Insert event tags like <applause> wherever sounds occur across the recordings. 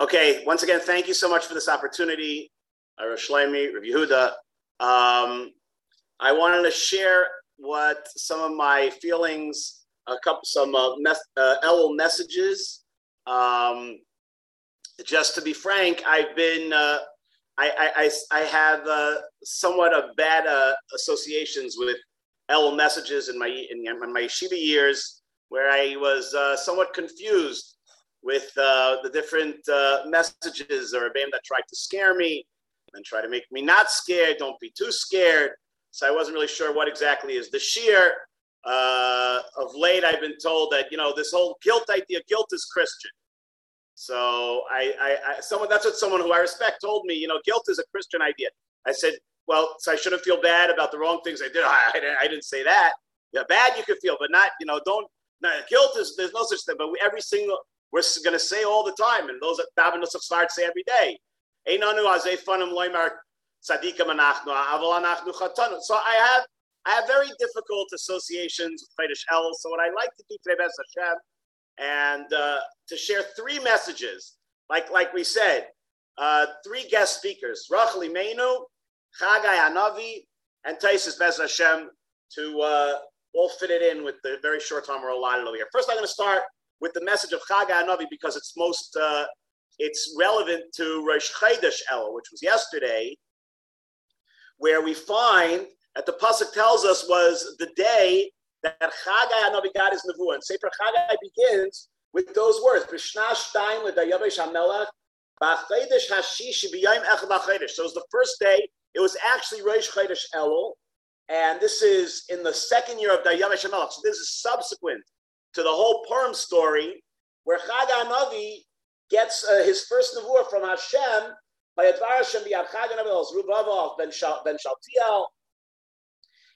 Okay, once again, thank you so much for this opportunity, Rosh Shlomi, Rav Yehuda. Um, I wanted to share what some of my feelings, a couple, some uh, mes- uh, messages. Um, just to be frank, I've been, uh, I, I, I, have uh, somewhat of bad uh, associations with Elul messages in my in, in my yeshiva years, where I was uh, somewhat confused with uh, the different uh, messages or a band that tried to scare me and try to make me not scared. Don't be too scared. So I wasn't really sure what exactly is the sheer. Uh, of late, I've been told that you know this whole guilt idea. Guilt is Christian. So I, I, I someone that's what someone who I respect told me. You know, guilt is a Christian idea. I said, well, so I shouldn't feel bad about the wrong things I did. <laughs> I, I, didn't, I didn't say that. Yeah, bad you can feel, but not you know don't. Not, guilt is there's no such thing. But we, every single we're going to say all the time, and those that daven start say every day. So I have I have very difficult associations with Chodesh El. So what I like to do today, Bes Hashem, and uh, to share three messages, like like we said, uh, three guest speakers: Rachel Imeinu, Chagai Anavi, and Tosfos Bes Hashem, to uh, all fit it in with the very short time we're allotted over here. First, I'm going to start with the message of Chag Anavi because it's most uh, it's relevant to Rosh Chodesh El, which was yesterday, where we find that the pasuk tells us was the day that Chagai Anavi got his nevuah. And Sefer Chagai begins with those words: "B'shnash time l'dayavesh hamelach b'chodesh hashish b'yayim echad b'chodesh." So it was the first day. It was actually Rosh Chodesh Elul, and this is in the second year of Dayavesh Hamelach. So this is subsequent to the whole Purim story, where Chag Navi gets uh, his first nevuah from Hashem by Advar Hashem b'yad Chag Navi Rubavov ben ben Shaltiel,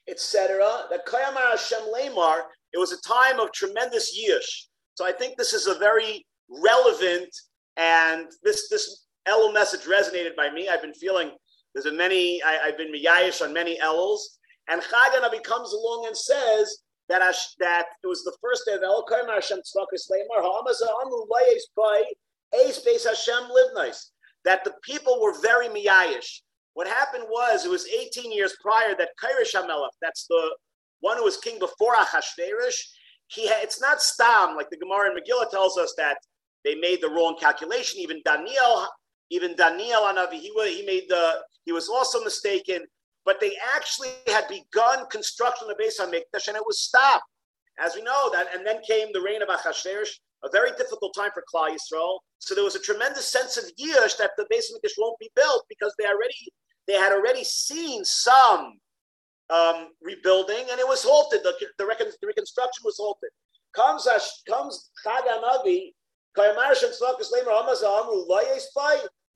etc. That Kayamar Hashem Lemar. It was a time of tremendous yish. So I think this is a very relevant and this this Elul message resonated by me. I've been feeling there's a many I, have been miyayish on many Eluls, and Chag Navi comes along and says that that it was the first day of El Hashem Tzvakas Leimar Ha'amaz Amu Layes Pai Eis Beis Hashem Livnais that the people were very miyayish. What happened was it was 18 years prior that Kairish Hamelach, that's the one who was king before Achashverosh, he had, it's not Stam like the Gemara in Megillah tells us that they made the wrong calculation. Even Daniel, even Daniel Anavi, he, he made the he was also mistaken but they actually had begun construction of the Beis Hamikdash and it was stopped, as we know that. And then came the reign of Achashverosh, a very difficult time for Klal Yisrael. So there was a tremendous sense of yish that the Beis Hamikdash won't be built because they already they had already seen some um, rebuilding and it was halted. The, the, recon, the reconstruction was halted. Comes comes Chag Anavi,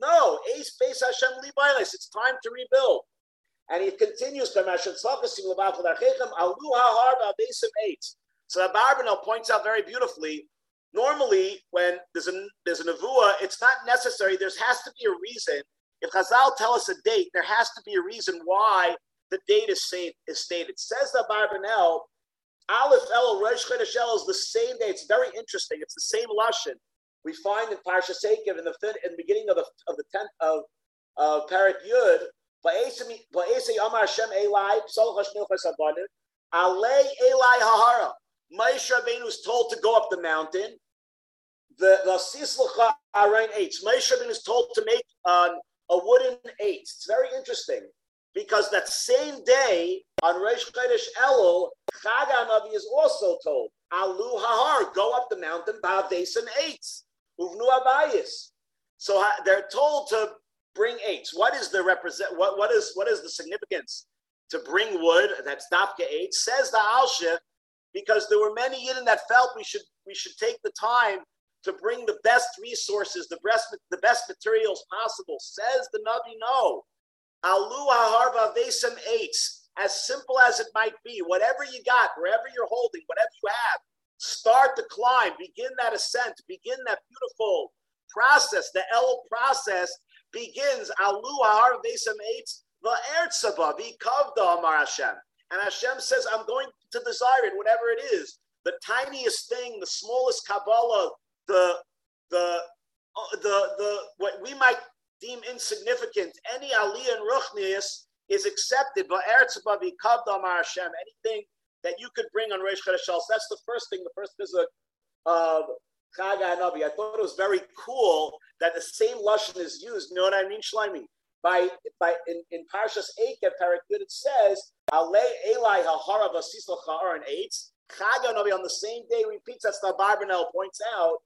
no, it's time to rebuild. And he continues, So the Abarbanel points out very beautifully, normally when there's a there's a nevuah, it's not necessary. There has to be a reason. If Chazal tell us a date, there has to be a reason why the date is, say, is stated. Says the Abarbanel, Aleph El Rosh Chodesh is the same day. It's very interesting. It's the same lashon we find in Parshas Eikev in the in the beginning of the of the tenth of of Parak Yud Moshe Rabbeinu is told to go up the mountain. The the Sislucha Arain eights. Moshe Rabbeinu is told to make um, a wooden eight. It's very interesting because that same day on Rosh Chodesh Elul, Chag Navi is also told Alu Hahar, go up the mountain, Ba'avesim eights, Uvnu Abayis. So they're told to bring eights. What is the represent? What what is what is the significance to bring wood? That's dafka eight. Says the Alshich, because there were many yidden that felt we should we should take the time to bring the best resources, the best the best materials possible. Says the Navi, no. Alu harva vesem eights. As simple as it might be, whatever you got, wherever you're holding, whatever you have, start the climb, begin that ascent, begin that beautiful process, the El process begins Alu Har Vesam Eitz Vikavda Amar Hashem. And Hashem says, I'm going to desire it, whatever it is. The tiniest thing, the smallest Kabbalah, the the uh, the the what we might deem insignificant, any aliyah and ruchnius is accepted. But Hashem, anything that you could bring on Reish Chodesh that's the first thing, the first visit of Chag Navi. I thought it was very cool that the same lashon is used. You know what I mean, Shlomi? By by in, in Parshas Eikev Parakut, it says Ale Eli Hahara Vasisal Cha'ar and Eitz. Chag Navi on the same day repeats. That's the Abarbanel points out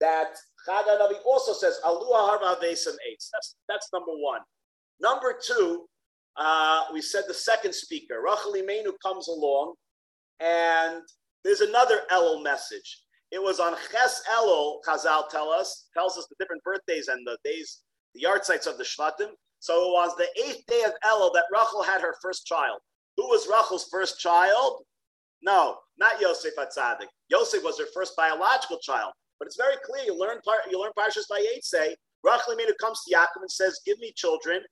that Chag Navi also says Alu Harva Vesam Eitz. That's that's number one. Number two, uh, we said the second speaker, Rachel Imenu, comes along, and there's another Elul message. It was on Ches Elul, Chazal tell us, tells us the different birthdays and the days, the yahrzeits of the Shvatim. So it was the eighth day of Elul that Rachel had her first child. Who was Rachel's first child? No, not Yosef Atzadik. Yosef was her first biological child. But it's very clear. You learn part you learn Parshas say Rachel Imenu comes to Yaakov and says, "Give me children."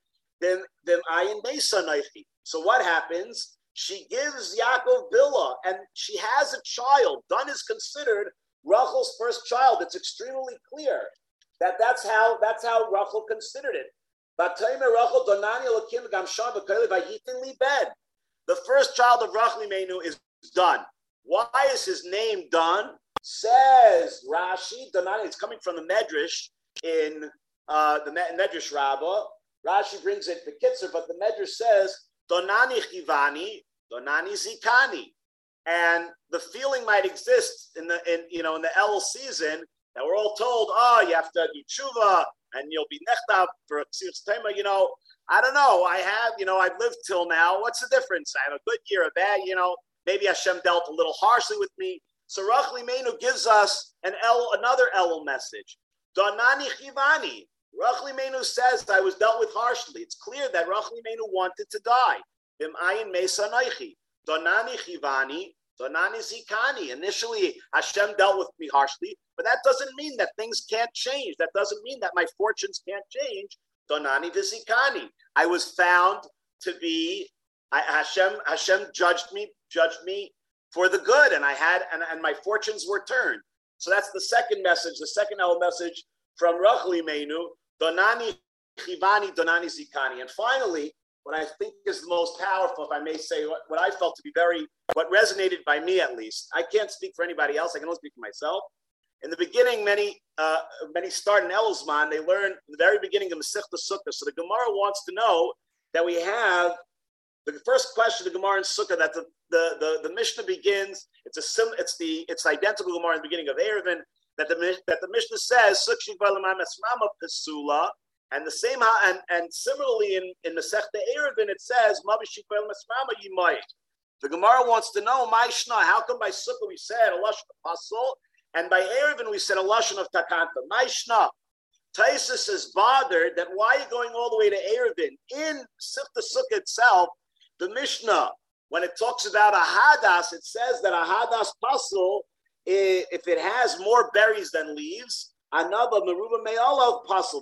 Then then ayin mesa So what happens? She gives Yaakov Bilhah, and she has a child. Dan is considered Rachel's first child. It's extremely clear that that's how that's how Rachel considered it. The first child of Rachel Imenu is done. Why is his name done? Says Rashi, Donani, it's coming from the Medrash in uh, the Medrash Rabbah. Rashi brings it the Kitzer, but the Medrash says, Donani chivani, Donani zikani. And the feeling might exist in the in you know in the El season that we're all told, oh, you have to do tshuva and you'll be nechtav for a tema. You know, I don't know. I have, you know, I've lived till now. What's the difference? I have a good year, a bad, you know. Maybe Hashem dealt a little harshly with me. So Rachel Imenu gives us an El, another Elul message. Donani chivani. Rachel Imenu says, I was dealt with harshly. It's clear that Rachel Imenu wanted to die. Donani chivani. Donani zikani. Initially, Hashem dealt with me harshly, but that doesn't mean that things can't change. That doesn't mean that my fortunes can't change. Donani vizikani. I was found to be I, Hashem. Hashem judged me, judged me for the good, and I had and, and my fortunes were turned. So that's the second message. The second L message from Rachel Imenu, Donani Chivani, Donani Zikani. And finally, what I think is the most powerful, if I may say, what, what I felt to be very, what resonated by me at least. I can't speak for anybody else. I can only speak for myself. In the beginning, many uh, many start in Elul Zman. They learn the very beginning of Masechta Sukkah. So the Gemara wants to know that we have the first question, the Gemara in Sukkah, that the, the, the, the Mishnah begins. It's a sim, it's the it's identical Gemara in the beginning of Eruvin that the that the Mishnah says pesula, and the same and and similarly in in the Sechta Eruvin it says The Gemara wants to know Maishna. How come by Sukkah we said a lashon of pasul, and by Eruvin we said a lashon of takanta? Maishna. Tosfos is bothered that why are you going all the way to Eruvin in Sifta Sukkah itself? The Mishnah when it talks about a hadas, it says that a hadas pasul eh, if it has more berries than leaves, another meruba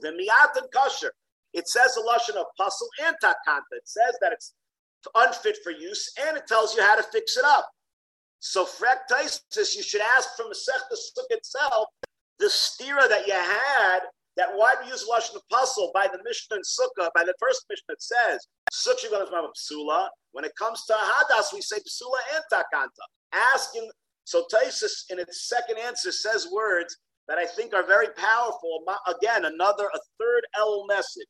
then miyat and kosher. It says a lashon of pasul and takanta. It says that it's unfit for use, and it tells you how to fix it up. So frektisis, you should ask from the Sechta Suk itself the stira that you had. That why we use lashon of pasul by the Mishnah and Sukkah. By the first Mishnah, it says psula. When it comes to hadas, we say psula and takanta. Asking so Tosfos, in its second answer, says words that I think are very powerful. Again, another, a third L message.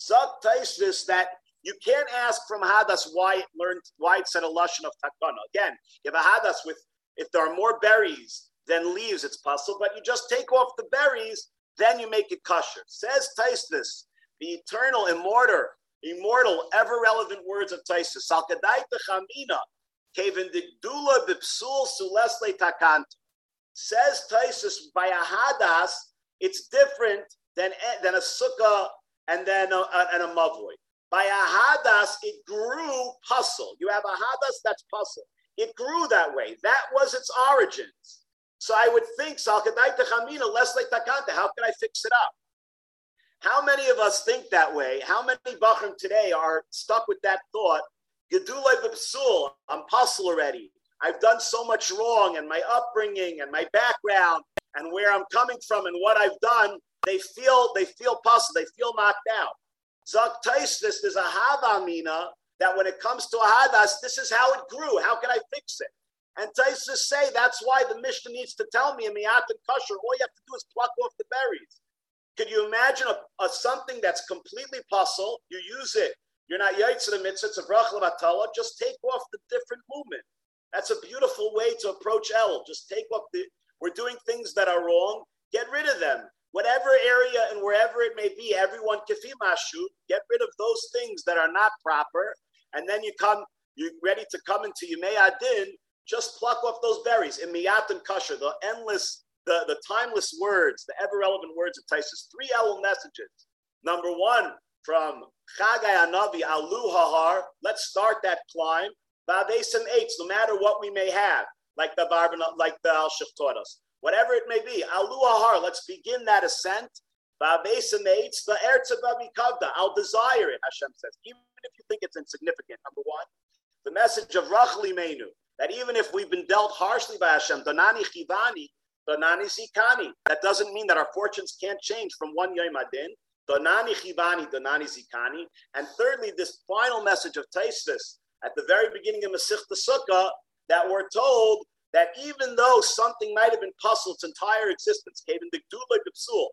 Tosfos that you can't ask from Hadas why it learned why it said a lashon of takana. Again, have a Hadas with if there are more berries than leaves, it's possible, but you just take off the berries, then you make it kosher. Says Tosfos, the eternal, immortal, immortal, ever relevant words of Tosfos. Salkadai chamina Kevin Digdula Bipsul Sulesle Takant. Says Tosfos by a hadas, it's different than, than a sukkah and then a, a, and a mavoi. By a hadas, it grew puzzle. You have a hadas that's puzzle. It grew that way. That was its origins. So I would think, less like takanta. How can I fix it up? How many of us think that way? How many bachrim today are stuck with that thought Gedulai b'psul, I'm puzzled already. I've done so much wrong and my upbringing and my background and where I'm coming from and what I've done. they feel they feel puzzled, they feel knocked out. Zak this there's a havamina that when it comes to a hadas, this is how it grew. How can I fix it? And Tosfos say that's why the Mishnah needs to tell me in Miyat and Kasher, all you have to do is pluck off the berries. Could you imagine a, a something that's completely puzzle? You use it. You're not yaitz in the mitzvah, it's a brach Just take off the different. That's a beautiful way to approach El. Just take off the, we're doing things that are wrong. Get rid of them. Whatever area and wherever it may be, everyone kafimashu, get rid of those things that are not proper. And then you come, you're ready to come into Yimei Adin, just pluck off those berries. In Miyat and Kasher, the endless the, the timeless words, the ever relevant words of Tosfos. Three Elul messages. Number one, from Chagai Anavi Alu Hahar, let's start that climb. Vadesim eights, no matter what we may have, like the Barban, like the Alshich taught us. Whatever it may be, Alu Hahar, let's begin that ascent. Vadesim eights, the Ertzababi Kavda, I'll desire it, Hashem says, even if you think it's insignificant. Number one, the message of Rachel Imenu, that even if we've been dealt harshly by Hashem, Donani Chivani, Donani Zikani. That doesn't mean that our fortunes can't change from one Yom Adin. Donani Chivani, Donani Zikani. And thirdly, this final message of Tosfos at the very beginning of Masechta Sukkah that we're told that even though something might have been puzzled its entire existence, came in the Gdula Gipsul,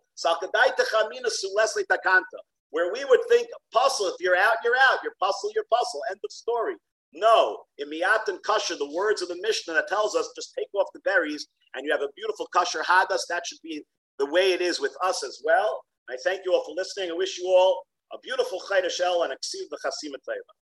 Takanta, where we would think, puzzle, if you're out, you're out, you're puzzle, you're puzzle, end of story. No, in Miyat and Kasher, the words of the Mishnah that tells us just take off the berries and you have a beautiful Kasher Hadas. That should be the way it is with us as well. I thank you all for listening. I wish you all a beautiful Chaydash El and exceed the Chasim Teva.